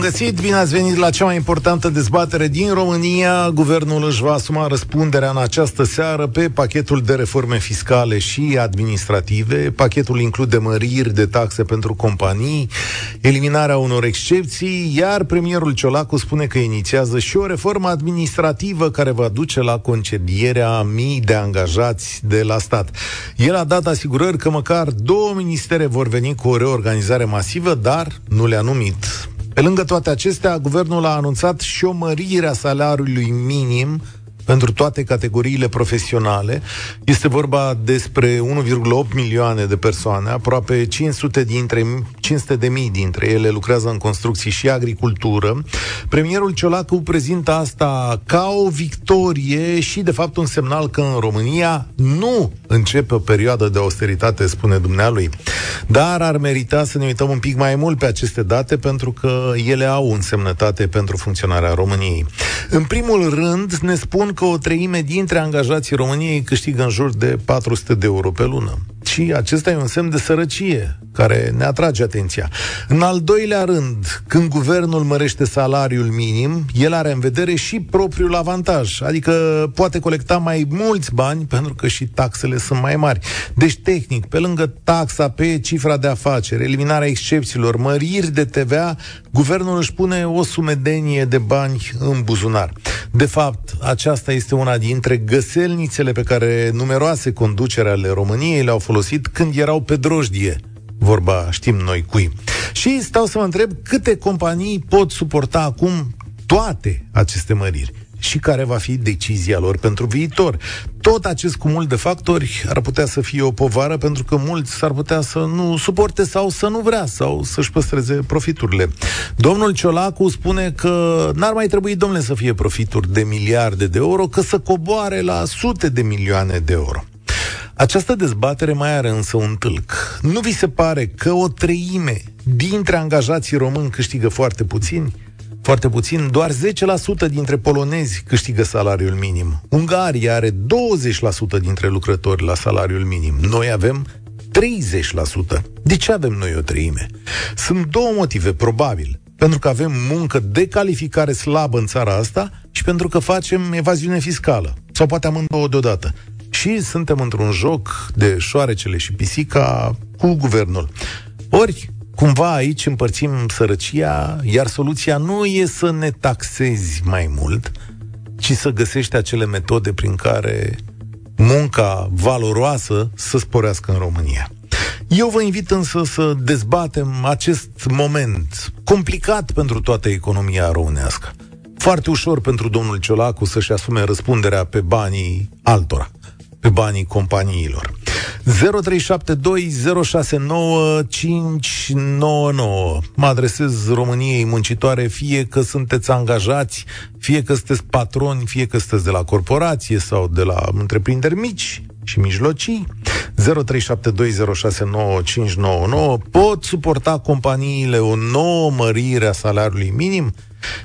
Bun găsit, bine ați venit la cea mai importantă dezbatere din România. Guvernul își va asuma răspunderea în această seară pe pachetul de reforme fiscale și administrative. Pachetul include măriri de taxe pentru companii, eliminarea unor excepții, iar premierul Ciolacu spune că inițiază și o reformă administrativă care va duce la concedierea mii de angajați de la stat. El a dat asigurări că măcar două ministere vor veni cu o reorganizare masivă, dar nu le-a numit. Pe lângă toate acestea, guvernul a anunțat și o mărire a salariului minim pentru toate categoriile profesionale. Este vorba despre 1,8 milioane de persoane, aproape 500 dintre 500 de mii dintre ele lucrează în construcții și agricultură. Premierul Ciolacu prezintă asta ca o victorie și, de fapt, un semnal că în România nu începe o perioadă de austeritate, spune dumnealui. Dar ar merita să ne uităm un pic mai mult pe aceste date, pentru că ele au însemnătate pentru funcționarea României. În primul rând, ne spun că o treime dintre angajații României câștigă în jur de 400 de euro pe lună. Și acesta e un semn de sărăcie care ne atrage atenția. În al doilea rând, când guvernul mărește salariul minim, el are în vedere și propriul avantaj, adică poate colecta mai mulți bani pentru că și taxele sunt mai mari. Deci, tehnic, pe lângă taxa pe cifra de afaceri, eliminarea excepțiilor, măriri de TVA, guvernul își pune o sumedenie de bani în buzunar. De fapt, aceasta este una dintre găselnițele pe care numeroase conducere ale României le-au folosit când erau pe drojdie vorba știm noi cui. Și stau să mă întreb câte companii pot suporta acum toate aceste măriri și care va fi decizia lor pentru viitor. Tot acest cumul de factori ar putea să fie o povară pentru că mulți s-ar putea să nu suporte sau să nu vrea sau să-și păstreze profiturile. Domnul Ciolacu spune că n-ar mai trebui, domnule, să fie profituri de miliarde de euro, că să coboare la sute de milioane de euro. Această dezbatere mai are însă un tâlc. Nu vi se pare că o treime dintre angajații români câștigă foarte puțini? Foarte puțin, doar 10% dintre polonezi câștigă salariul minim. Ungaria are 20% dintre lucrători la salariul minim. Noi avem 30%. De ce avem noi o treime? Sunt două motive, probabil. Pentru că avem muncă de calificare slabă în țara asta și pentru că facem evaziune fiscală. Sau poate amândouă deodată și suntem într-un joc de șoarecele și pisica cu guvernul. Ori, cumva aici împărțim sărăcia, iar soluția nu e să ne taxezi mai mult, ci să găsești acele metode prin care munca valoroasă să sporească în România. Eu vă invit însă să dezbatem acest moment complicat pentru toată economia românească. Foarte ușor pentru domnul Ciolacu să-și asume răspunderea pe banii altora pe banii companiilor. 0372069599 Mă adresez României muncitoare, fie că sunteți angajați, fie că sunteți patroni, fie că sunteți de la corporație sau de la întreprinderi mici și mijlocii. 0372069599 Pot suporta companiile o nouă mărire a salariului minim?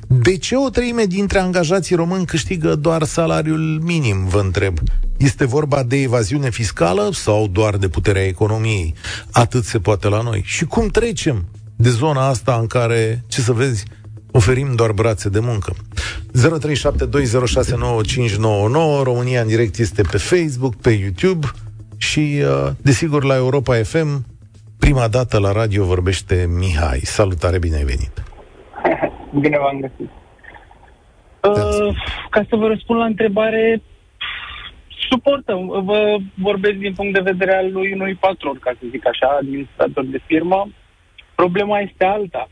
De ce o treime dintre angajații români câștigă doar salariul minim, vă întreb? Este vorba de evaziune fiscală sau doar de puterea economiei? Atât se poate la noi. Și cum trecem de zona asta în care, ce să vezi, oferim doar brațe de muncă. 0372069599 România în direct este pe Facebook, pe YouTube și, uh, desigur, la Europa FM, prima dată la radio vorbește Mihai. Salutare, bine ai venit! Bine v-am găsit. Uh, ca să vă răspund la întrebare, suportăm. Vă vorbesc din punct de vedere al lui unui patron, ca să zic așa, administrator de firmă. Problema este alta.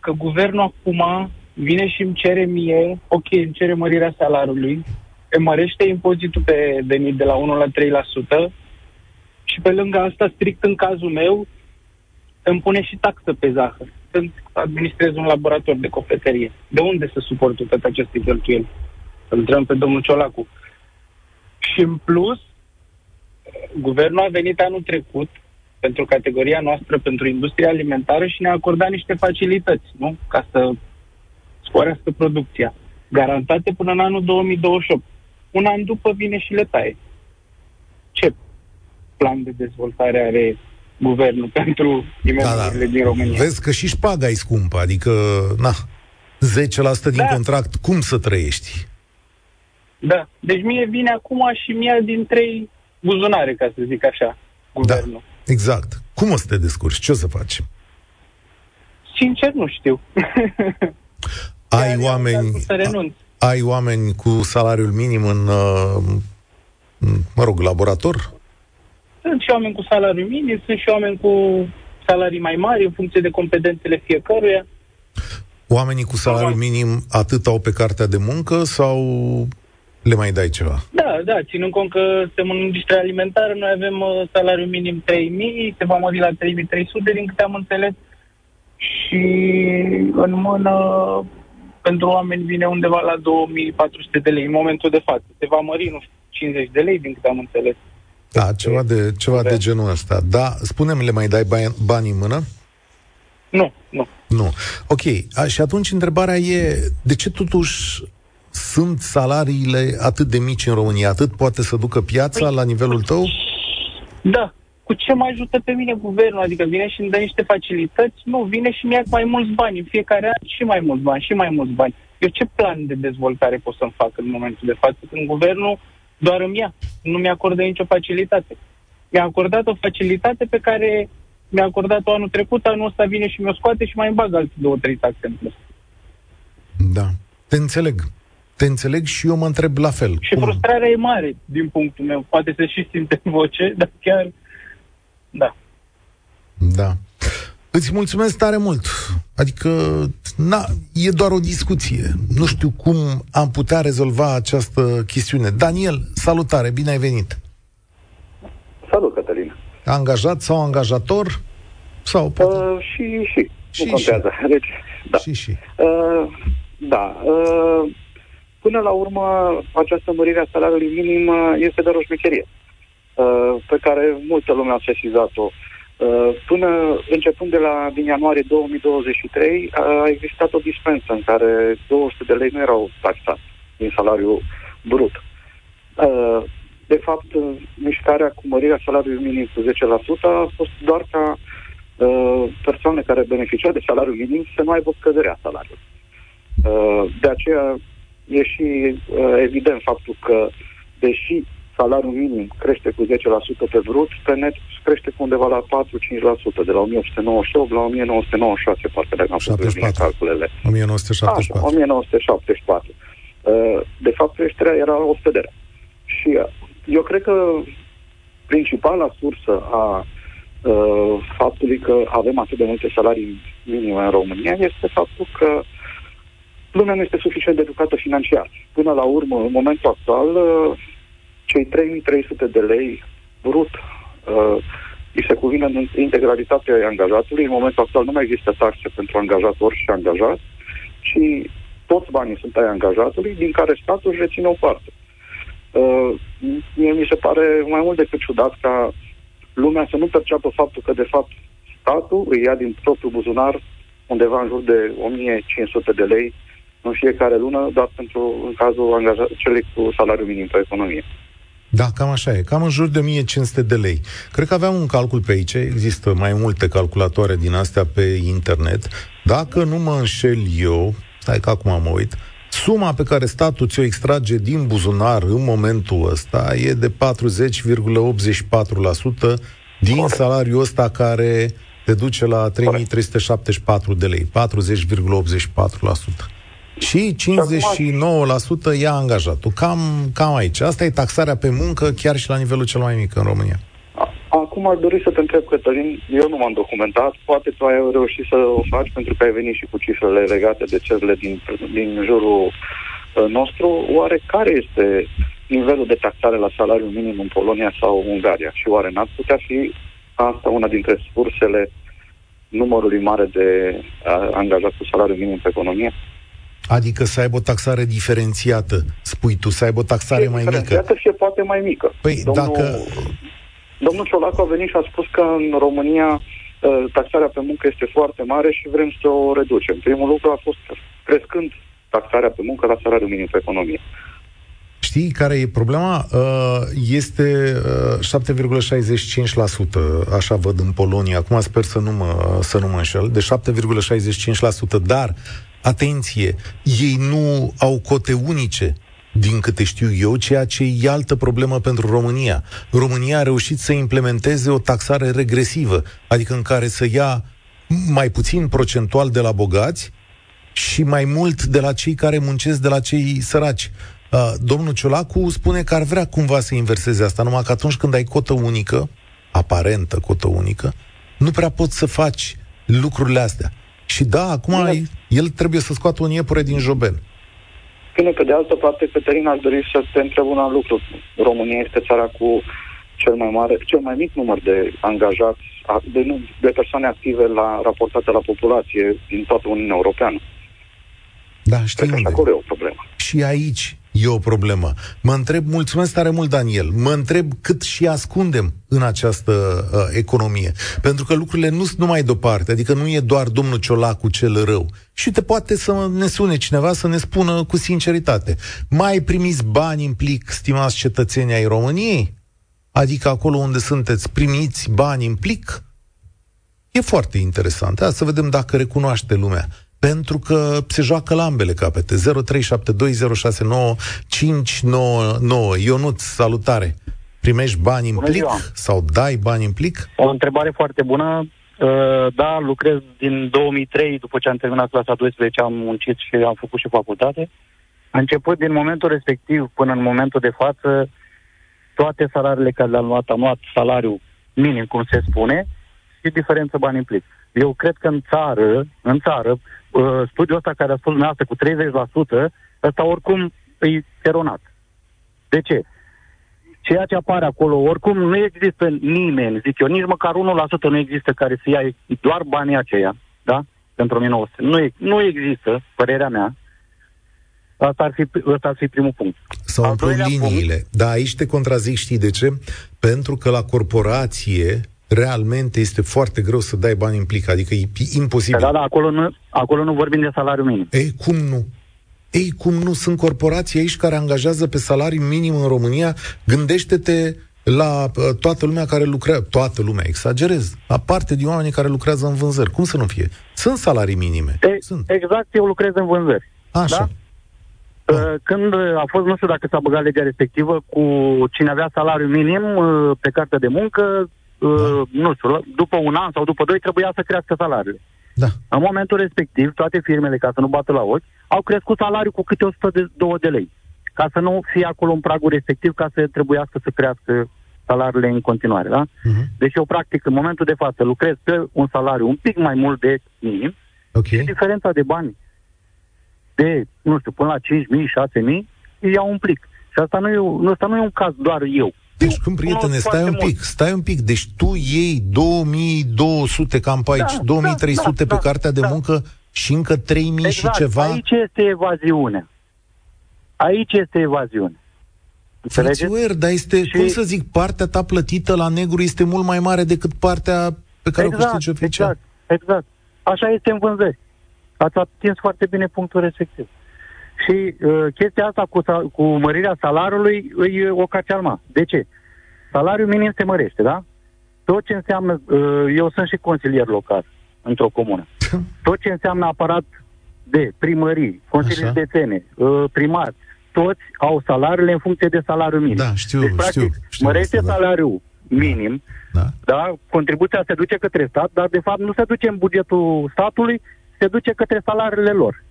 Că guvernul acum vine și îmi cere mie, ok, îmi cere mărirea salariului, îmi mărește impozitul pe venit de la 1 la 3% și pe lângă asta, strict în cazul meu, îmi pune și taxă pe zahăr. Când administrez un laborator de cofetărie. De unde să suportă toate aceste cheltuieli? Îl întrebăm pe domnul Ciolacu. Și în plus, guvernul a venit anul trecut pentru categoria noastră, pentru industria alimentară și ne-a acordat niște facilități, nu? Ca să sporească producția. Garantate până în anul 2028. Un an după vine și le taie. Ce plan de dezvoltare are guvernul pentru imm da, da. din România? Vezi că și șpaga e scumpă, adică, na, 10% din da. contract, cum să trăiești? Da, deci mie vine acum și mie din trei buzunare, ca să zic așa, guvernul. Da, exact. Cum o să te descurci? Ce o să faci? Sincer, nu știu. ai oameni... Să renunț. Ai oameni cu salariul minim în, uh, mă rog, laborator? Sunt și oameni cu salariul minim, sunt și oameni cu salarii mai mari, în funcție de competențele fiecăruia. Oamenii cu salariul minim atât au pe cartea de muncă sau le mai dai ceva? Da, da, ținând cont că suntem în industria alimentară, noi avem uh, salariul minim 3.000, se va mări la 3.300 din câte am înțeles și în mână pentru oameni vine undeva la 2400 de lei în momentul de față. Se va mări, nu știu, 50 de lei din câte am înțeles. Da, ceva de, ceva de genul ăsta. Da, spune-mi, le mai dai bani, bani în mână? Nu, nu. Nu. Ok, a, și atunci întrebarea e, de ce totuși sunt salariile atât de mici în România? Atât poate să ducă piața păi, la nivelul tău? Da. Cu ce mă ajută pe mine guvernul? Adică vine și îmi dă niște facilități? Nu, vine și mi-ia mai mulți bani. În fiecare an și mai mulți bani, și mai mulți bani. Eu ce plan de dezvoltare pot să-mi fac în momentul de față? Când guvernul doar îmi ia. Nu mi acordă nicio facilitate. Mi-a acordat o facilitate pe care mi-a acordat-o anul trecut, anul ăsta vine și mi-o scoate și mai îmi bagă alte două, trei taxe în plus. Da. Te înțeleg. Te înțeleg și eu mă întreb la fel. Și cum? frustrarea e mare, din punctul meu. Poate să și simte în voce, dar chiar... Da. Da. Îți mulțumesc tare mult. Adică, na, e doar o discuție. Nu știu cum am putea rezolva această chestiune. Daniel, salutare, bine ai venit. Salut, Cătălin. Angajat sau angajator? Sau uh, și, și. Și, nu contează. Și. Deci, da. Și, și. Uh, da. Uh, Până la urmă, această mărire a salariului minim uh, este doar o șmecherie uh, pe care multă lume a sesizat-o. Uh, până începând de la din ianuarie 2023 a existat o dispensă în care 200 de lei nu erau taxate din salariul brut. De fapt, mișcarea cu mărirea salariului minim cu 10% a fost doar ca persoane care beneficiau de salariul minim să nu aibă scăderea salariului. De aceea, e și uh, evident faptul că, deși salariul minim crește cu 10% pe brut, pe net crește cu undeva la 4-5%, de la 1898 la 1996, parcă de am făcut bine calculele. 1974. Așa, 1974. Uh, de fapt, creșterea era o scădere. Și uh, eu cred că principala sursă a uh, faptului că avem atât de multe salarii minime în România este faptul că uh, lumea nu este suficient de educată financiar. Până la urmă, în momentul actual, uh, cei 3300 de lei brut uh, îi se cuvine în integralitatea angajatului. În momentul actual nu mai există taxe pentru angajator și angajat, ci toți banii sunt ai angajatului, din care statul își reține o parte. Uh, mie mi se pare mai mult decât ciudat ca lumea să nu perceapă faptul că, de fapt, statul îi ia din propriul buzunar undeva în jur de 1500 de lei în fiecare lună, doar pentru în cazul angajat, celui cu salariu minim pe economie. Da, cam așa e. Cam în jur de 1500 de lei. Cred că aveam un calcul pe aici. Există mai multe calculatoare din astea pe internet. Dacă nu mă înșel eu, stai că acum mă uit, suma pe care statul ți-o extrage din buzunar în momentul ăsta e de 40,84% din salariul ăsta care te duce la 3374 de lei. 40,84% și 59% ia angajatul. Cam, cam aici. Asta e taxarea pe muncă, chiar și la nivelul cel mai mic în România. Acum aș dori să te întreb, Cătălin, eu nu m-am documentat, poate tu ai reușit să o faci pentru că ai venit și cu cifrele legate de țările din, din jurul uh, nostru. Oare care este nivelul de taxare la salariul minim în Polonia sau Ungaria? Și oare n-ar putea fi asta una dintre sursele numărului mare de uh, angajați cu salariu minim pe economie? Adică să aibă o taxare diferențiată, spui tu, să aibă o taxare fie mai mică. Diferențiată și poate mai mică. Păi domnul, dacă... Domnul Ciolacu a venit și a spus că în România uh, taxarea pe muncă este foarte mare și vrem să o reducem. Primul lucru a fost crescând taxarea pe muncă la salariul minim pe economie. Știi care e problema? Uh, este 7,65%, uh, așa văd în Polonia. Acum sper să nu mă, să nu mă înșel. De 7,65%, dar, atenție, ei nu au cote unice din câte știu eu, ceea ce e altă problemă pentru România. România a reușit să implementeze o taxare regresivă, adică în care să ia mai puțin procentual de la bogați și mai mult de la cei care muncesc de la cei săraci. Uh, domnul Ciolacu spune că ar vrea cumva să inverseze asta, numai că atunci când ai cotă unică, aparentă cotă unică, nu prea poți să faci lucrurile astea. Și da, acum ai, el trebuie să scoată un iepure din joben. Bine, pe de altă parte, Cătălin, aș dori să te întreb un alt lucru. România este țara cu cel mai mare, cel mai mic număr de angajați, de, de persoane active la, raportate la populație din toată Uniunea Europeană. Da, știi Cred unde. acolo e o problemă. Și aici e o problemă. Mă întreb, mulțumesc tare mult, Daniel, mă întreb cât și ascundem în această uh, economie. Pentru că lucrurile nu sunt numai deoparte, adică nu e doar domnul Ciolacu cel rău. Și te poate să ne sune cineva să ne spună cu sinceritate. Mai primiți bani în plic, stimați cetățenii ai României? Adică acolo unde sunteți, primiți bani în plic? E foarte interesant. Hai să vedem dacă recunoaște lumea pentru că se joacă la ambele capete. 0372069599. Ionut, salutare! Primești bani în plic ziua. sau dai bani în plic? O întrebare foarte bună. Uh, da, lucrez din 2003, după ce am terminat clasa 12, am muncit și am făcut și facultate. A început din momentul respectiv până în momentul de față, toate salariile care le-am luat, am luat salariu minim, cum se spune, și diferență bani în plic. Eu cred că în țară, în țară, uh, studiul ăsta care a spus dumneavoastră cu 30%, ăsta oricum e eronat. De ce? Ceea ce apare acolo, oricum nu există nimeni, zic eu, nici măcar 1% nu există care să ia doar banii aceia, da? Pentru 1900. Nu, e, nu există, părerea mea. Asta ar fi, asta ar fi primul punct. Sau liniile. Punct, da, aici te contrazic, știi de ce? Pentru că la corporație realmente este foarte greu să dai bani în plic, adică e imposibil. Da, da, acolo nu, acolo nu vorbim de salariu minim. Ei, cum nu? Ei, cum nu? Sunt corporații aici care angajează pe salariu minim în România. Gândește-te la uh, toată lumea care lucrează, toată lumea, exagerez, la parte din oamenii care lucrează în vânzări. Cum să nu fie? Sunt salarii minime. E, Sunt. Exact, eu lucrez în vânzări. Așa. Da? Uh, când a fost, nu știu dacă s-a băgat legea respectivă, cu cine avea salariu minim uh, pe cartea de muncă, da. Uh, nu știu, după un an sau după doi trebuia să crească salariile. Da. În momentul respectiv, toate firmele, ca să nu bată la ochi, au crescut salariul cu câte 102 de lei. Ca să nu fie acolo un pragul respectiv, ca să trebuiască să crească salariile în continuare, da? Uh-huh. Deci eu, practic, în momentul de față, lucrez pe un salariu un pic mai mult de minim okay. și diferența de bani de, nu știu, până la 5.000, 6.000, iau un plic. Și asta nu e, asta nu e un caz doar eu. Deci, cum, prietene, stai un pic, mult. stai un pic. Deci tu iei 2200 cam pe aici, da, 2300 da, da, pe cartea de da. muncă și încă 3000 exact, și ceva. aici este evaziune. Aici este evaziune. Înțelegeți? dar este, și... cum să zic, partea ta plătită la negru este mult mai mare decât partea pe care exact, o câștigi oficial. Exact, exact. Așa este în vânzări. Ați atins foarte bine punctul respectiv. Și uh, chestia asta cu, cu mărirea salariului e o cacealma. De ce? Salariul minim se mărește, da? Tot ce înseamnă, uh, eu sunt și consilier local într-o comună. Tot ce înseamnă aparat de primării, consilii de țene, uh, primari, toți au salariile în funcție de salariul minim. Da, știu, deci, practic, știu, știu mărește asta, da. salariul minim, da. da. Contribuția se duce către stat, dar de fapt nu se duce în bugetul statului, se duce către salariile lor.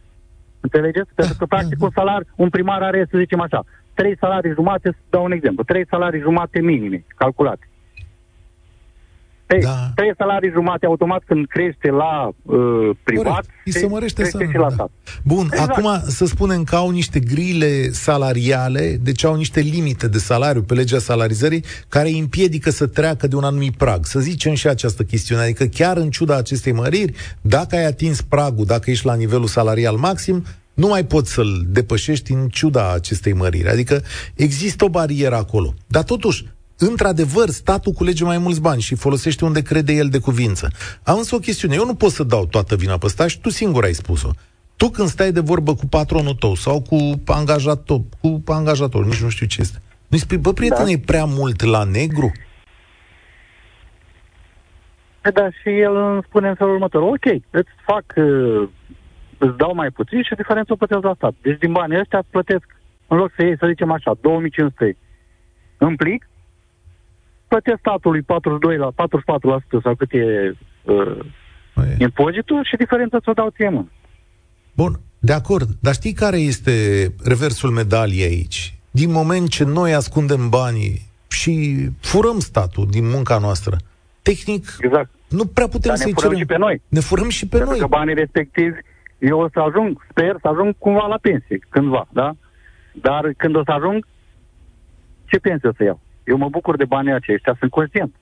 Înțelegeți? Pentru că, practic, un salar, un primar are, să zicem așa, trei salarii jumate, să dau un exemplu, trei salarii jumate minime, calculate. Ei, da. trei salarii jumate automat când crește la uh, privat, se, se mărește să... și la da. stat. Bun, exact. acum să spunem că au niște grile salariale, deci au niște limite de salariu pe legea salarizării, care îi împiedică să treacă de un anumit prag. Să zicem și această chestiune, adică chiar în ciuda acestei măriri, dacă ai atins pragul, dacă ești la nivelul salarial maxim, nu mai poți să-l depășești în ciuda acestei măriri. Adică există o barieră acolo. Dar totuși, într-adevăr, statul culege mai mulți bani și folosește unde crede el de cuvință. Am însă o chestiune. Eu nu pot să dau toată vina pe stat și tu singur ai spus-o. Tu când stai de vorbă cu patronul tău sau cu angajator, cu angajator, nici nu știu ce este, nu spui, bă, prietene, da. e prea mult la negru? Da, și el îmi spune în felul următor, ok, îți fac, uh, îți dau mai puțin și diferența o plătesc la stat. Deci din banii ăștia îți plătesc, în loc să iei, să zicem așa, 2500 în plic, plătesc statului 42 la 44% sau cât e uh, impozitul și diferența ți-o dau ție mână. Bun, de acord, dar știi care este reversul medaliei aici? Din moment ce noi ascundem banii și furăm statul din munca noastră, tehnic, exact. nu prea putem Dar să-i ne furăm cerem. și pe noi. Ne furăm și pe Pentru noi. că banii respectivi, eu o să ajung, sper să ajung cumva la pensie, cândva, da? Dar când o să ajung, ce pensie o să iau? Eu mă bucur de banii aceștia, sunt conștient.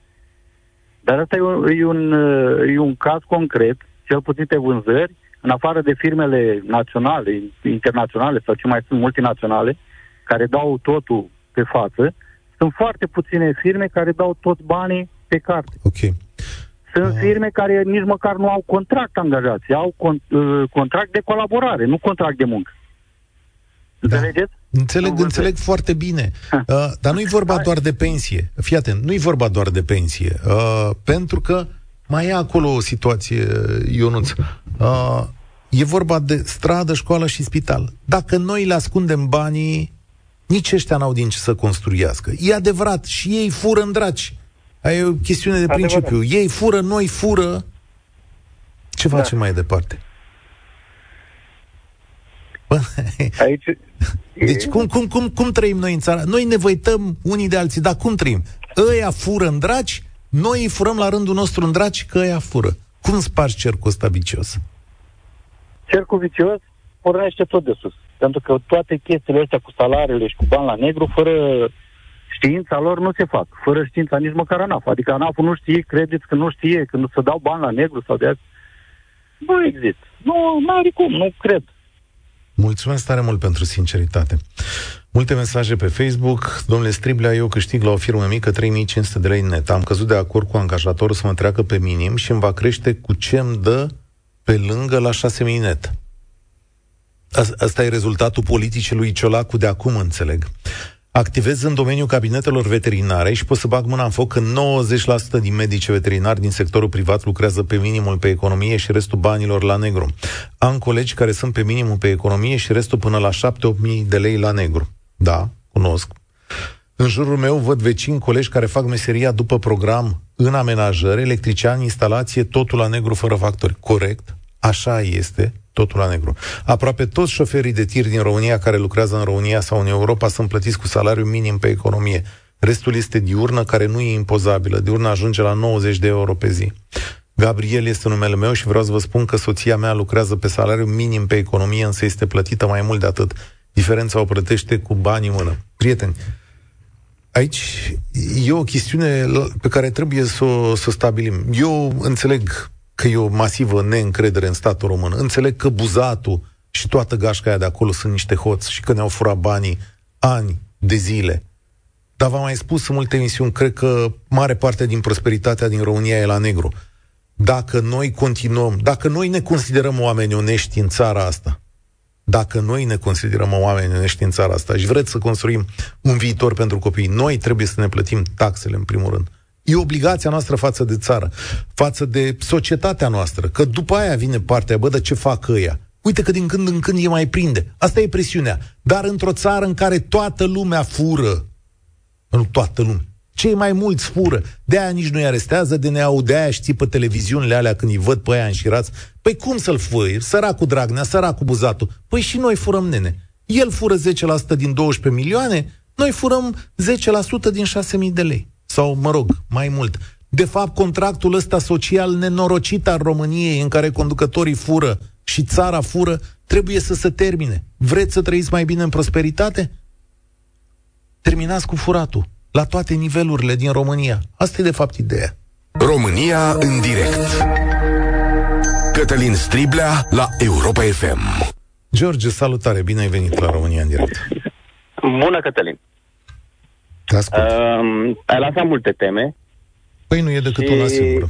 Dar asta e un, e un, uh, e un caz concret, cel puțin pe vânzări, în afară de firmele naționale, internaționale sau ce mai sunt multinaționale, care dau totul pe față, sunt foarte puține firme care dau toți banii pe carte. Ok. Sunt Ah. firme care nici măcar nu au contract angajați, au con- uh, contract de colaborare, nu contract de muncă. Da. Înțelegeți? Înțeleg, Am înțeleg foarte bine. Ha. Uh, dar nu-i vorba Hai. doar de pensie. Fii atent, nu-i vorba doar de pensie. Uh, pentru că mai e acolo o situație, Ionuț. Uh, e vorba de stradă, școală și spital. Dacă noi le ascundem banii, nici ăștia n-au din ce să construiască. E adevărat, și ei fură în draci. Aia e o chestiune de Adevărat. principiu. Ei fură, noi fură. Ce Da. facem mai departe? Bă, Aici... deci cum, cum, cum, cum trăim noi în țara? Noi ne văităm unii de alții, dar cum trăim? Ăia fură în draci, noi îi furăm la rândul nostru în draci, că ăia fură. Cum spargi cercul ăsta vicios? cercul vicios pornește tot de sus. Pentru că toate chestiile astea cu salariile și cu bani la negru, fără știința lor nu se fac. Fără știința nici măcar ANAF. Adică ANAF nu știe, credeți că nu știe, că nu se dau bani la negru sau de azi. Nu există. Nu, nu are cum, nu cred. Mulțumesc tare mult pentru sinceritate. Multe mesaje pe Facebook. Domnule Striblea, eu câștig la o firmă mică 3500 de lei net. Am căzut de acord cu angajatorul să mă treacă pe minim și îmi va crește cu ce îmi dă pe lângă la 6000 net. As- Asta e rezultatul politicii lui Ciolacu de acum, înțeleg. Activez în domeniul cabinetelor veterinare și pot să bag mâna în foc că 90% din medici veterinari din sectorul privat lucrează pe minimul pe economie și restul banilor la negru. Am colegi care sunt pe minimul pe economie și restul până la 7-8 mii de lei la negru. Da, cunosc. În jurul meu văd vecini, colegi care fac meseria după program în amenajări, electrician, instalație, totul la negru fără factori. Corect, așa este, totul la negru. Aproape toți șoferii de tir din România care lucrează în România sau în Europa sunt plătiți cu salariu minim pe economie. Restul este diurnă, care nu e impozabilă. Diurnă ajunge la 90 de euro pe zi. Gabriel este numele meu și vreau să vă spun că soția mea lucrează pe salariu minim pe economie, însă este plătită mai mult de atât. Diferența o plătește cu bani în mână. Prieteni, aici e o chestiune la- pe care trebuie să o, să o stabilim. Eu înțeleg că e o masivă neîncredere în statul român. Înțeleg că buzatul și toată gașca aia de acolo sunt niște hoți și că ne-au furat banii ani de zile. Dar v-am mai spus în multe emisiuni, cred că mare parte din prosperitatea din România e la negru. Dacă noi continuăm, dacă noi ne considerăm oameni onești în țara asta, dacă noi ne considerăm oameni onești în țara asta și vreți să construim un viitor pentru copii, noi trebuie să ne plătim taxele în primul rând. E obligația noastră față de țară, față de societatea noastră, că după aia vine partea, bă, de ce fac ăia? Uite că din când în când e mai prinde. Asta e presiunea. Dar într-o țară în care toată lumea fură, nu toată lumea, cei mai mulți fură. De aia nici nu-i arestează, de ne de aia știi pe televiziunile alea când îi văd pe aia înșirați. Păi cum să-l furi? Săracul Dragnea, săracul Buzatul. Păi și noi furăm, nene. El fură 10% din 12 milioane, noi furăm 10% din 6.000 de lei. Sau, mă rog, mai mult. De fapt, contractul ăsta social nenorocit al României, în care conducătorii fură și țara fură, trebuie să se termine. Vreți să trăiți mai bine în prosperitate? Terminați cu furatul la toate nivelurile din România. Asta e de fapt ideea. România în direct. Cătălin Striblea la Europa FM. George, salutare, bine ai venit la România în direct. Bună, Cătălin. Te ascult. Uh, Uh, ai lansat multe teme. păi nu e decât și- una singură.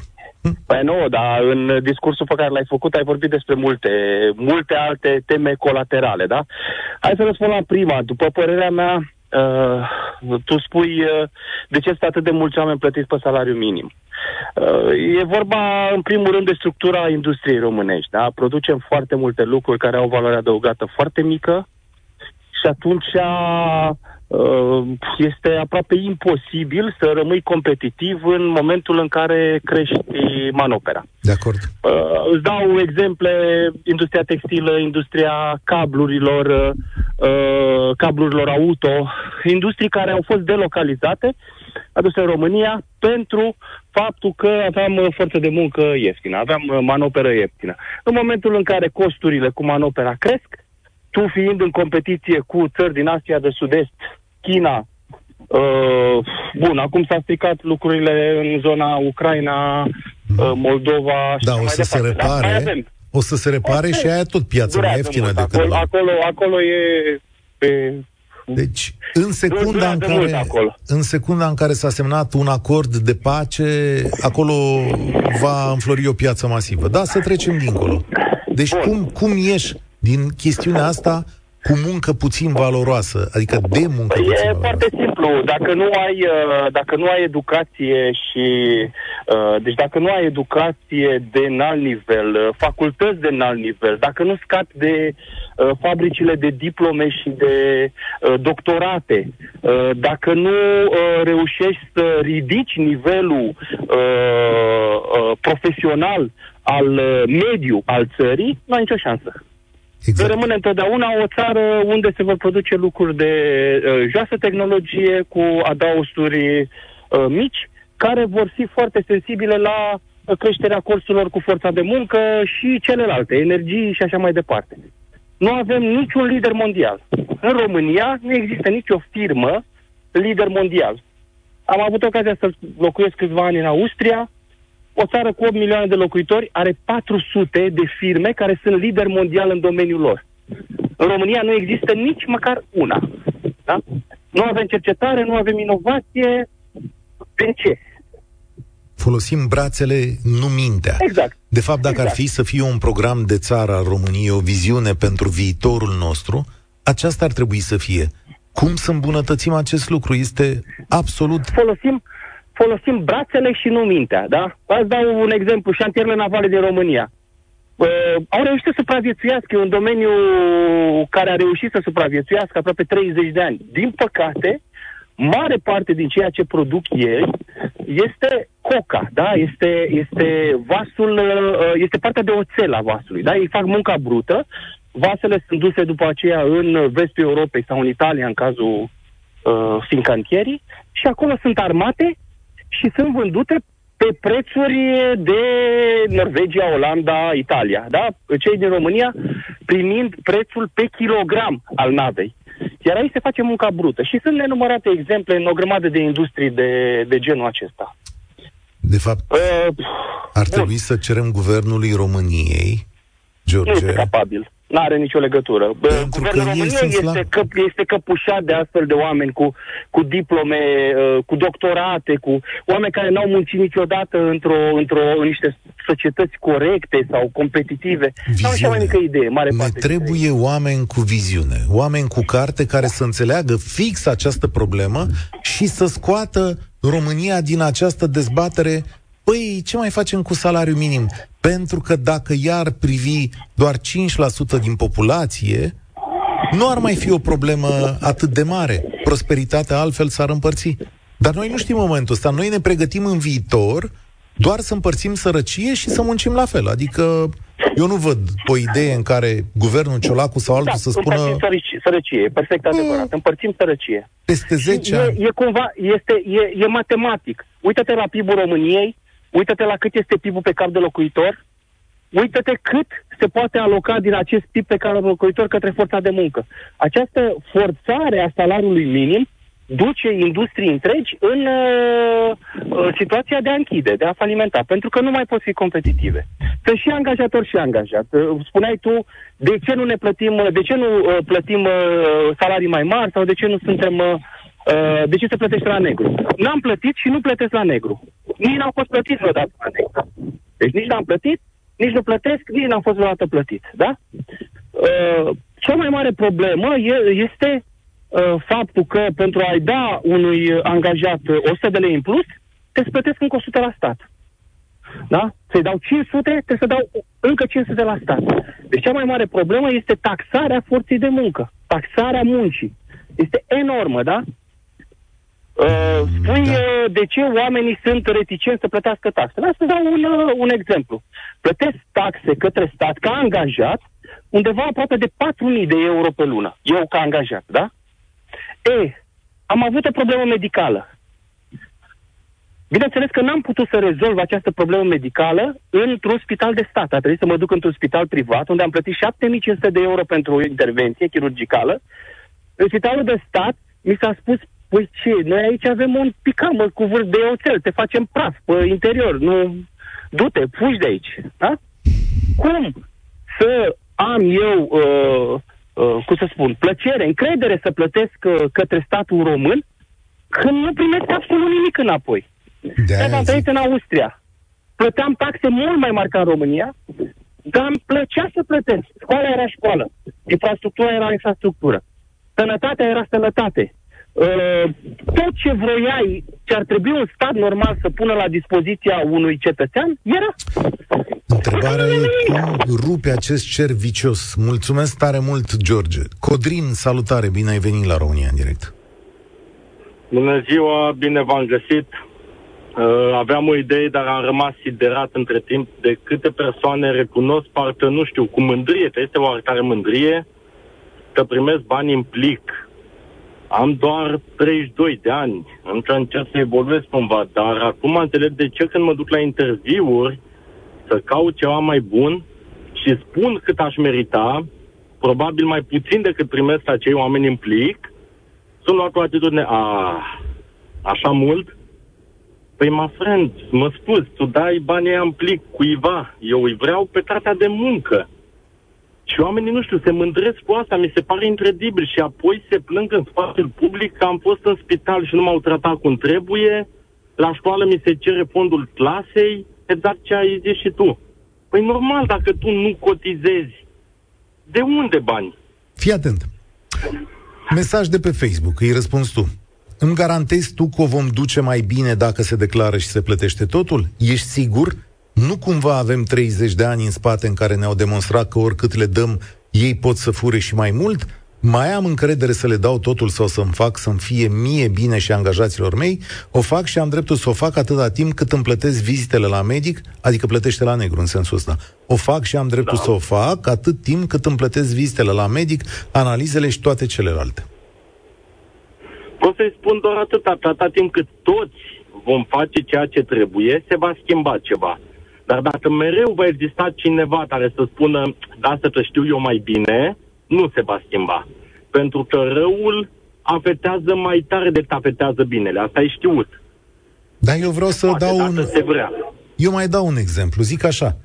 Păi nu, dar în discursul pe care l-ai făcut ai vorbit despre multe, multe alte teme colaterale, da? Hai să răspund la prima. După părerea mea, uh, tu spui uh, de ce sunt atât de mulți oameni plătiți pe salariu minim. Uh, e vorba, în primul rând, de structura industriei românești, da? Producem foarte multe lucruri care au valoare adăugată foarte mică și atunci Uh, este aproape imposibil să rămâi competitiv în momentul în care crești manopera. De acord. Uh, îți dau exemple, industria textilă, industria cablurilor, uh, cablurilor auto, industrii care au fost delocalizate, aduse în România pentru faptul că aveam forță de muncă ieftină, aveam manoperă ieftină. În momentul în care costurile cu manopera cresc, tu fiind în competiție cu țări din Asia de Sud-Est, China, uh, bun, acum s-a stricat lucrurile în zona Ucraina, uh, Moldova și Da, o să se repare. O să se repare și aia tot piața mai ieftină decât acolo, acolo, acolo e pe deci, în secunda, în care, în secunda în care s-a semnat un acord de pace, acolo va înflori o piață masivă. Da, să trecem dincolo. Deci, cum, cum ieși din chestiunea asta cu muncă puțin valoroasă, adică de muncă puțin E valoroasă. foarte simplu. Dacă nu ai, uh, dacă nu ai educație și... Uh, deci dacă nu ai educație de înalt nivel, uh, facultăți de înalt nivel, dacă nu scapi de fabricile de diplome și de doctorate, dacă nu reușești să ridici nivelul profesional al mediu al țării, nu ai nicio șansă. Exact. Rămâne întotdeauna o țară unde se vor produce lucruri de uh, joasă tehnologie cu adaosturi uh, mici, care vor fi foarte sensibile la uh, creșterea costurilor cu forța de muncă și celelalte, energii și așa mai departe. Nu avem niciun lider mondial. În România nu există nicio firmă lider mondial. Am avut ocazia să locuiesc câțiva ani în Austria, o țară cu 8 milioane de locuitori are 400 de firme care sunt lideri mondial în domeniul lor. În România nu există nici măcar una. Da? Nu avem cercetare, nu avem inovație. De ce? Folosim brațele, nu mintea. Exact. De fapt, dacă exact. ar fi să fie un program de țară al României, o viziune pentru viitorul nostru, aceasta ar trebui să fie. Cum să îmbunătățim acest lucru? Este absolut... Folosim, folosim brațele și nu mintea, da? Ați dau un exemplu, șantierele navale din România. Uh, au reușit să supraviețuiască, e un domeniu care a reușit să supraviețuiască aproape 30 de ani. Din păcate, mare parte din ceea ce produc ei este coca, da? Este, este vasul, uh, este partea de oțel a vasului, da? Ei fac munca brută, vasele sunt duse după aceea în vestul Europei sau în Italia, în cazul uh, fincantierii, și acolo sunt armate și sunt vândute pe prețuri de Norvegia, Olanda, Italia. Da? Cei din România primind prețul pe kilogram al navei. Iar aici se face munca brută. Și sunt nenumărate exemple în o grămadă de industrii de, de genul acesta. De fapt, uh, ar bun. trebui să cerem guvernului României, George... Nu este capabil. Nu are nicio legătură. Pentru Guvernul României este, că, este căpușat de astfel de oameni cu, cu diplome, uh, cu doctorate, cu oameni care n-au muncit niciodată într-o, într-o, în niște societăți corecte sau competitive. Nu am mai mică idee, mare Ne parte trebuie oameni cu viziune, oameni cu carte care să înțeleagă fix această problemă și să scoată România din această dezbatere Păi, ce mai facem cu salariul minim? Pentru că dacă i-ar privi doar 5% din populație, nu ar mai fi o problemă atât de mare. Prosperitatea altfel s-ar împărți. Dar noi nu știm momentul ăsta. Noi ne pregătim în viitor doar să împărțim sărăcie și să muncim la fel. Adică eu nu văd o idee în care guvernul Ciolacu sau altul da, să spună... Împărțim sărăcie, e perfect adevărat. Împărțim sărăcie. Peste 10 ani. E, e cumva, este, e, e matematic. Uită-te la PIB-ul României, Uită-te la cât este PIB-ul pe cap de locuitor, uită-te cât se poate aloca din acest PIB pe cap de locuitor către forța de muncă. Această forțare a salariului minim duce industrii întregi în uh, uh, situația de a închide, de a falimenta, pentru că nu mai pot fi competitive. Sunt și angajator și angajat. Uh, spuneai tu, de ce nu ne plătim, de ce nu uh, plătim uh, salarii mai mari sau de ce nu suntem uh, Uh, de ce se plătește la negru? N-am plătit și nu plătesc la negru. Nici n-am fost plătit vreodată la negru. Deci nici n-am plătit, nici nu plătesc, nici n-am fost vreodată plătit. Da? Uh, cea mai mare problemă este uh, faptul că pentru a-i da unui angajat 100 de lei în plus, te plătesc încă 100 la stat. Da? Să-i dau 500, trebuie să dau încă 500 la stat. Deci cea mai mare problemă este taxarea forței de muncă, taxarea muncii. Este enormă, da? Uh, spui da. uh, de ce oamenii sunt reticenți să plătească taxe. Vreau să dau un, uh, un exemplu. Plătesc taxe către stat ca angajat undeva aproape de 4.000 de euro pe lună. Eu ca angajat, da? E, am avut o problemă medicală. Bineînțeles că n-am putut să rezolv această problemă medicală într-un spital de stat. A trebuit să mă duc într-un spital privat, unde am plătit 7500 de euro pentru o intervenție chirurgicală. În spitalul de stat mi s-a spus, păi ce, noi aici avem un picamă cu vârf de oțel, te facem praf pe interior, nu... Du-te, fugi de aici, da? Cum să am eu, uh, uh, cum să spun, plăcere, încredere să plătesc uh, către statul român când nu primesc absolut nimic înapoi? De am trăit în Austria. Plăteam taxe mult mai mari ca în România, dar îmi plăcea să plătesc. Școala era școală, infrastructura era infrastructură, sănătatea era sănătate. Uh, tot ce vroiai, ce ar trebui un stat normal să pună la dispoziția unui cetățean, era. Întrebarea e cum rupe acest cer vicios. Mulțumesc tare mult, George. Codrin, salutare, bine ai venit la România în direct. Bună ziua, bine v-am găsit. Uh, aveam o idee, dar am rămas siderat între timp de câte persoane recunosc, parcă, nu știu, cu mândrie, că este o oarecare mândrie, că primesc bani în plic. Am doar 32 de ani, încă încerc să evoluez cumva, dar acum înțeleg de ce când mă duc la interviuri să caut ceva mai bun și spun cât aș merita, probabil mai puțin decât primesc acei oameni în plic, sunt luat cu atitudine, a, așa mult, Păi, mă friend, mă spus, tu dai banii în plic cuiva. Eu îi vreau pe cartea de muncă. Și oamenii, nu știu, se mândresc cu asta, mi se pare incredibil. Și apoi se plâng în spațiul public că am fost în spital și nu m-au tratat cum trebuie. La școală mi se cere fondul clasei, exact ce ai zis și tu. Păi normal, dacă tu nu cotizezi, de unde bani? Fii atent. Mesaj de pe Facebook, îi răspunzi tu. Îmi garantezi tu că o vom duce mai bine dacă se declară și se plătește totul? Ești sigur? Nu cumva avem 30 de ani în spate în care ne-au demonstrat că oricât le dăm, ei pot să fure și mai mult? Mai am încredere să le dau totul sau să-mi fac să-mi fie mie bine și angajaților mei? O fac și am dreptul să o fac atâta timp cât îmi plătesc vizitele la medic, adică plătește la negru în sensul ăsta. O fac și am dreptul da. să o fac atât timp cât îmi plătesc vizitele la medic, analizele și toate celelalte. Pot să-i spun doar atât, atâta timp cât toți vom face ceea ce trebuie, se va schimba ceva. Dar dacă mereu va exista cineva care să spună, da, să te știu eu mai bine, nu se va schimba. Pentru că răul afectează mai tare decât afectează binele. Asta e știut. Da, eu vreau să Poate dau un... Se vrea. Eu mai dau un exemplu. Zic așa.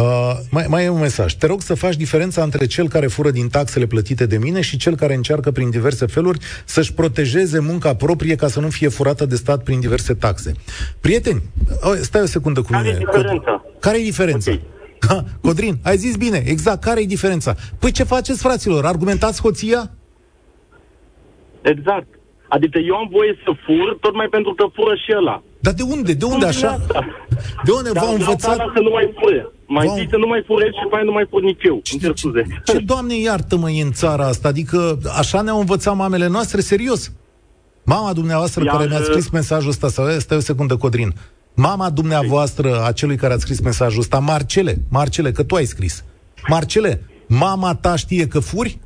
Uh, mai, mai e un mesaj. Te rog să faci diferența între cel care fură din taxele plătite de mine și cel care încearcă prin diverse feluri să-și protejeze munca proprie ca să nu fie furată de stat prin diverse taxe. Prieteni, stai o secundă cu care mine. E diferența? Care e diferența? Okay. Ha, Codrin, ai zis bine, exact, care e diferența? Păi ce faceți, fraților? Argumentați hoția? Exact. Adică eu am voie să fur, tot pentru că fură și ăla. Dar de unde? De unde așa? De unde v-au învățat? Să nu mai fure. Mai zi să nu mai furezi și mai nu mai fur nici eu. Ce, ce, ce, doamne, iartă-mă, în țara asta? Adică așa ne-au învățat mamele noastre, serios? Mama dumneavoastră Iar... care mi-a scris mesajul ăsta, sau stai o secundă, Codrin. Mama dumneavoastră, a celui care a scris mesajul ăsta, Marcele, Marcele, că tu ai scris. Marcele, mama ta știe că furi?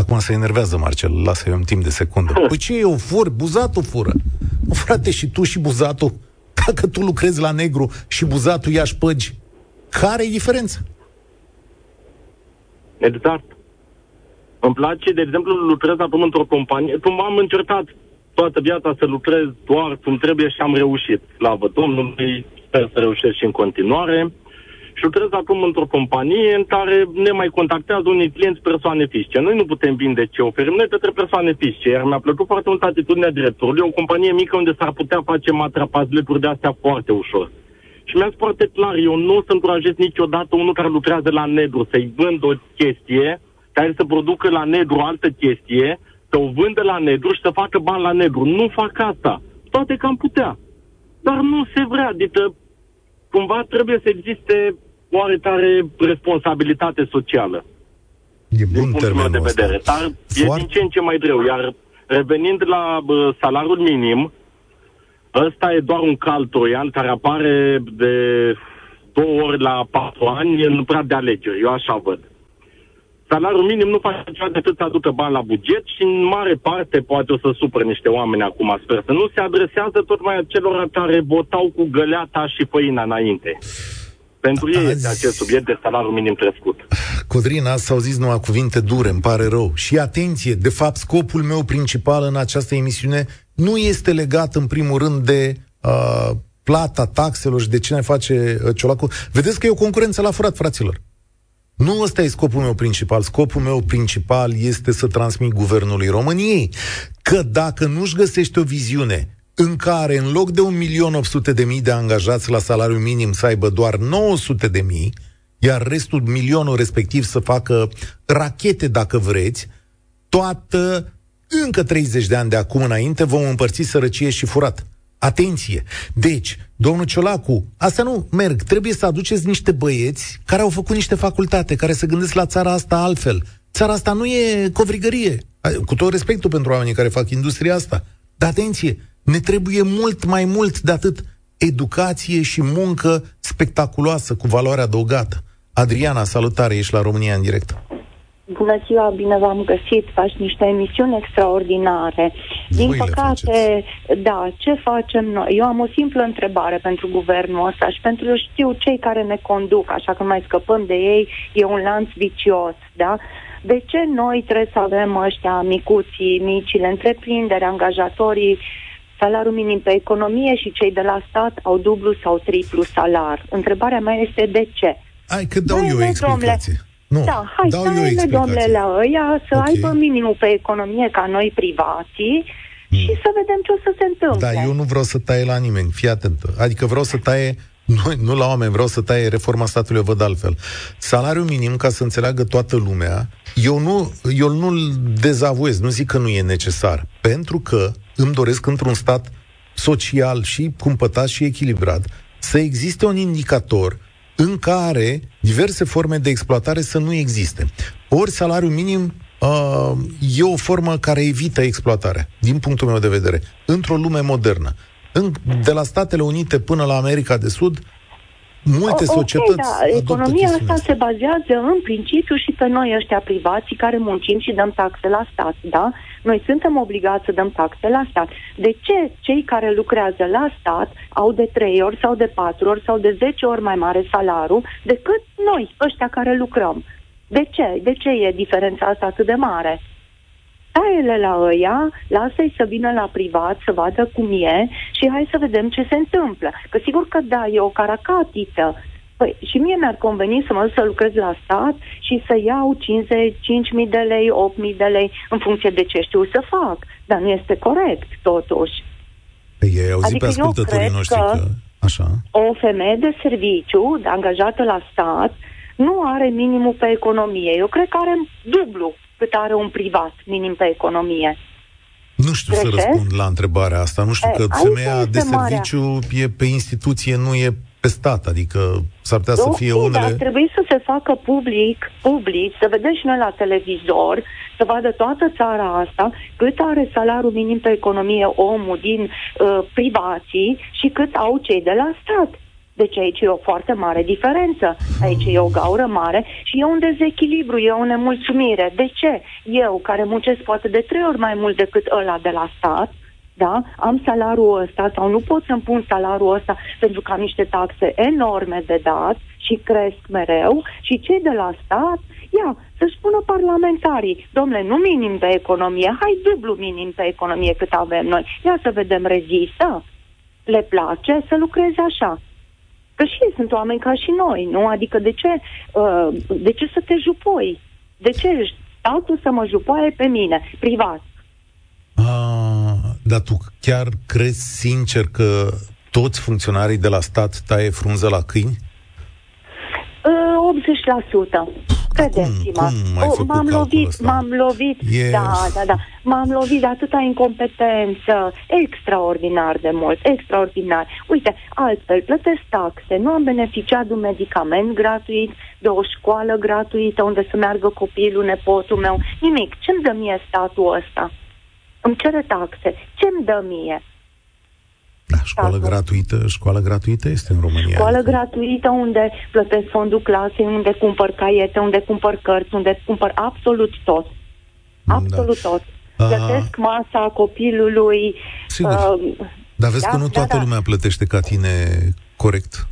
Acum se enervează Marcel, lasă-i un timp de secundă. Păi ce eu fur? Buzatul fură. O, frate, și tu și buzatul? Dacă tu lucrezi la negru și buzatul ia șpăgi, care e diferența? Exact. Îmi place, de exemplu, lucrez acum într-o companie. Cum am încercat toată viața să lucrez doar cum trebuie și am reușit. Slavă Domnului, sper să reușesc și în continuare. Și lucrez acum într-o companie în care ne mai contactează unii clienți persoane fizice. Noi nu putem vinde ce oferim noi către persoane fizice, iar mi-a plăcut foarte mult atitudinea directorului, o companie mică unde s-ar putea face matrapazleturi de astea foarte ușor. Și mi-a spus foarte clar, eu nu o să încurajez niciodată unul care lucrează la Nedru să-i vând o chestie care să producă la Nedru altă chestie, să o vândă la Nedru și să facă bani la Nedru. Nu fac asta. Toate că am putea. Dar nu se vrea. Adică, cumva trebuie să existe oarecare responsabilitate socială. E bun din punctul meu de vedere. Dar Foarte... e din ce în ce mai greu. Iar revenind la bă, salariul minim, ăsta e doar un cal troian care apare de două ori la patru ani în prag de alegeri. Eu așa văd. Salariul minim nu face ceva decât să aducă bani la buget și în mare parte poate o să supere niște oameni acum, sper să nu se adresează tot mai acelor care votau cu găleata și făina înainte. Pentru ei Azi... este acest subiect de salariu minim crescut. Codrin, azi s-au zis numai cuvinte dure, îmi pare rău. Și atenție, de fapt, scopul meu principal în această emisiune nu este legat, în primul rând, de uh, plata taxelor și de ce ne face uh, Ciolacu. Vedeți că e o concurență la furat, fraților. Nu ăsta e scopul meu principal. Scopul meu principal este să transmit guvernului României că dacă nu-și găsește o viziune în care în loc de 1.800.000 de angajați la salariu minim să aibă doar 900.000, iar restul milionul respectiv să facă rachete, dacă vreți, toată încă 30 de ani de acum înainte vom împărți sărăcie și furat. Atenție! Deci, domnul Ciolacu, asta nu merg. Trebuie să aduceți niște băieți care au făcut niște facultate, care se gândesc la țara asta altfel. Țara asta nu e covrigărie. Cu tot respectul pentru oamenii care fac industria asta. Dar atenție, ne trebuie mult mai mult de atât educație și muncă spectaculoasă cu valoare adăugată. Adriana, salutare, ești la România în direct. Bună ziua, bine v-am găsit, faci niște emisiuni extraordinare. Din Voi păcate, da, ce facem noi? Eu am o simplă întrebare pentru guvernul ăsta și pentru eu știu cei care ne conduc, așa că mai scăpăm de ei, e un lanț vicios, da? De ce noi trebuie să avem ăștia micuții, micile întreprinderi, angajatorii, salariul minim pe economie și cei de la stat au dublu sau triplu salar? Întrebarea mea este de ce? Hai că dau eu o explicație. Domnule, nu, da, hai dau să domnule la ăia să okay. aibă minimul pe economie ca noi privații mm. și să vedem ce o să se întâmple. Da, eu nu vreau să taie la nimeni, fii atentă. Adică vreau să taie nu, nu la oameni, vreau să taie reforma statului, eu văd altfel. Salariul minim, ca să înțeleagă toată lumea, eu nu, eu nu-l dezavuez, nu zic că nu e necesar, pentru că îmi doresc într-un stat social și cumpătat și echilibrat să existe un indicator în care diverse forme de exploatare să nu existe. Ori salariul minim uh, e o formă care evită exploatarea, din punctul meu de vedere, într-o lume modernă. În, de la Statele Unite până la America de Sud, multe o, societăți. Okay, da. Economia asta se bazează în principiu și pe noi ăștia privații care muncim și dăm taxe la stat, da? Noi suntem obligați să dăm taxe la stat. De ce cei care lucrează la stat au de trei ori sau de patru ori sau de zece ori mai mare salariu decât noi, ăștia care lucrăm? De ce? De ce e diferența asta atât de mare? taie la ăia, lasă-i să vină la privat, să vadă cum e și hai să vedem ce se întâmplă. Că sigur că da, e o caracatiță, Păi și mie mi-ar conveni să mă duc să lucrez la stat și să iau 55.000 de lei, 8.000 de lei, în funcție de ce știu să fac. Dar nu este corect, totuși. Păi ei auzit adică pe ascultătorii noștri că... că... Așa. O femeie de serviciu, de angajată la stat, nu are minimul pe economie. Eu cred că are dublu cât are un privat minim pe economie. Nu știu Greșesc? să răspund la întrebarea asta. Nu știu e, că femeia de serviciu marea. e pe instituție, nu e pe stat, adică s-ar putea să fie unele... Dar trebuie să se facă public, public, să vedem și noi la televizor, să vadă toată țara asta cât are salariul minim pe economie omul din uh, privații și cât au cei de la stat. Deci aici e o foarte mare diferență. Aici e o gaură mare și e un dezechilibru, e o nemulțumire. De ce? Eu, care muncesc poate de trei ori mai mult decât ăla de la stat, da, am salariul ăsta sau nu pot să-mi pun salariul ăsta pentru că am niște taxe enorme de dat și cresc mereu și cei de la stat, ia, să-și spună parlamentarii, domnule, nu minim pe economie, hai dublu minim pe economie cât avem noi, ia să vedem rezistă, le place să lucreze așa. Că și ei sunt oameni ca și noi, nu? Adică de ce, uh, de ce să te jupoi? De ce statul să mă jupoaie pe mine, privat? Ah, dar tu chiar crezi sincer că toți funcționarii de la stat taie frunză la câini? Uh, 80%. Credeți-mă. Cum, cum m-am lovit, ăsta? m-am lovit, E... da, da, da. M-am lovit de atâta incompetență, extraordinar de mult, extraordinar. Uite, altfel, plătesc taxe, nu am beneficiat de un medicament gratuit, de o școală gratuită unde să meargă copilul, nepotul meu, nimic. Ce-mi dă mie statul ăsta? Îmi cere taxe. Ce-mi dă mie? Da, școală gratuită, școală gratuită este în România. Școală gratuită unde plătesc fondul clasei, unde cumpăr caiete, unde cumpăr cărți, unde cumpăr absolut tot. Absolut da. tot. Plătesc masa copilului. Sigur. Uh, Dar vezi da, că nu toată da, da. lumea plătește ca tine corect.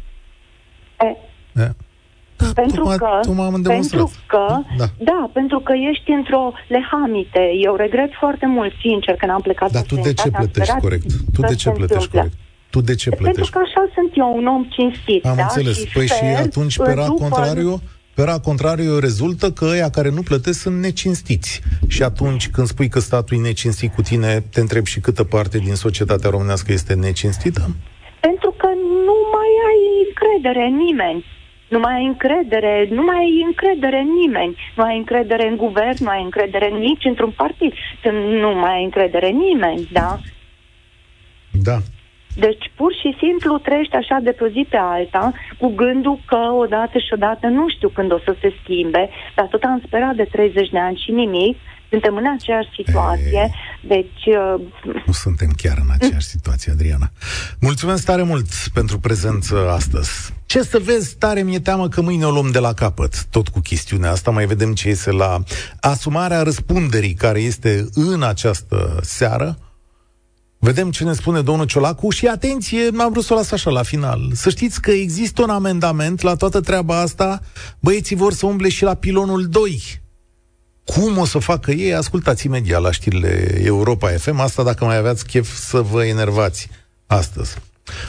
E, Da. Da, pentru tocmai- că, tocmai am pentru demonstrat. că, Da. da. pentru că ești într-o lehamite. Eu regret foarte mult, sincer, că n-am plecat Dar în tu de ce străinătate, am plătești sperat corect? Tu să de se ce plătești întâmple. corect? Tu de ce Pentru plătești? că așa sunt eu, un om cinstit, Am da? înțeles. Și păi și sper, atunci, pe ra după- contrariu, pe ra contrariu, rezultă că ăia care nu plătesc sunt necinstiți. Și atunci, când spui că statul e necinstit cu tine, te întreb și câtă parte din societatea românească este necinstită? Pentru că nu mai ai încredere în nimeni. Nu mai ai încredere, nu mai ai încredere în nimeni. Nu ai încredere în guvern, nu ai încredere nici într-un partid. Nu mai ai încredere în nimeni, da? Da. Deci, pur și simplu, trăiești așa de pe o zi pe alta, cu gândul că odată și odată nu știu când o să se schimbe, dar tot am sperat de 30 de ani și nimic, suntem în aceeași situație, deci... Uh, Nu suntem chiar în aceeași situație, Adriana. Mulțumesc tare mult pentru prezență astăzi. Ce să vezi, tare mi-e teamă că mâine o luăm de la capăt, tot cu chestiunea asta. Mai vedem ce iese la asumarea răspunderii care este în această seară. Vedem ce ne spune domnul Ciolacu și atenție, m-am vrut să o las așa la final. Să știți că există un amendament la toată treaba asta. Băieții vor să umble și la pilonul 2. Cum o să facă ei? Ascultați imediat la știrile Europa FM. Asta dacă mai aveați chef să vă enervați astăzi.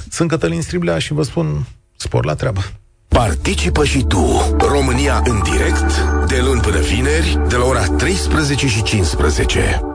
Sunt Cătălin Striblea și vă spun spor la treabă. Participă și tu, România în direct, de luni până vineri, de la ora 13 și 15.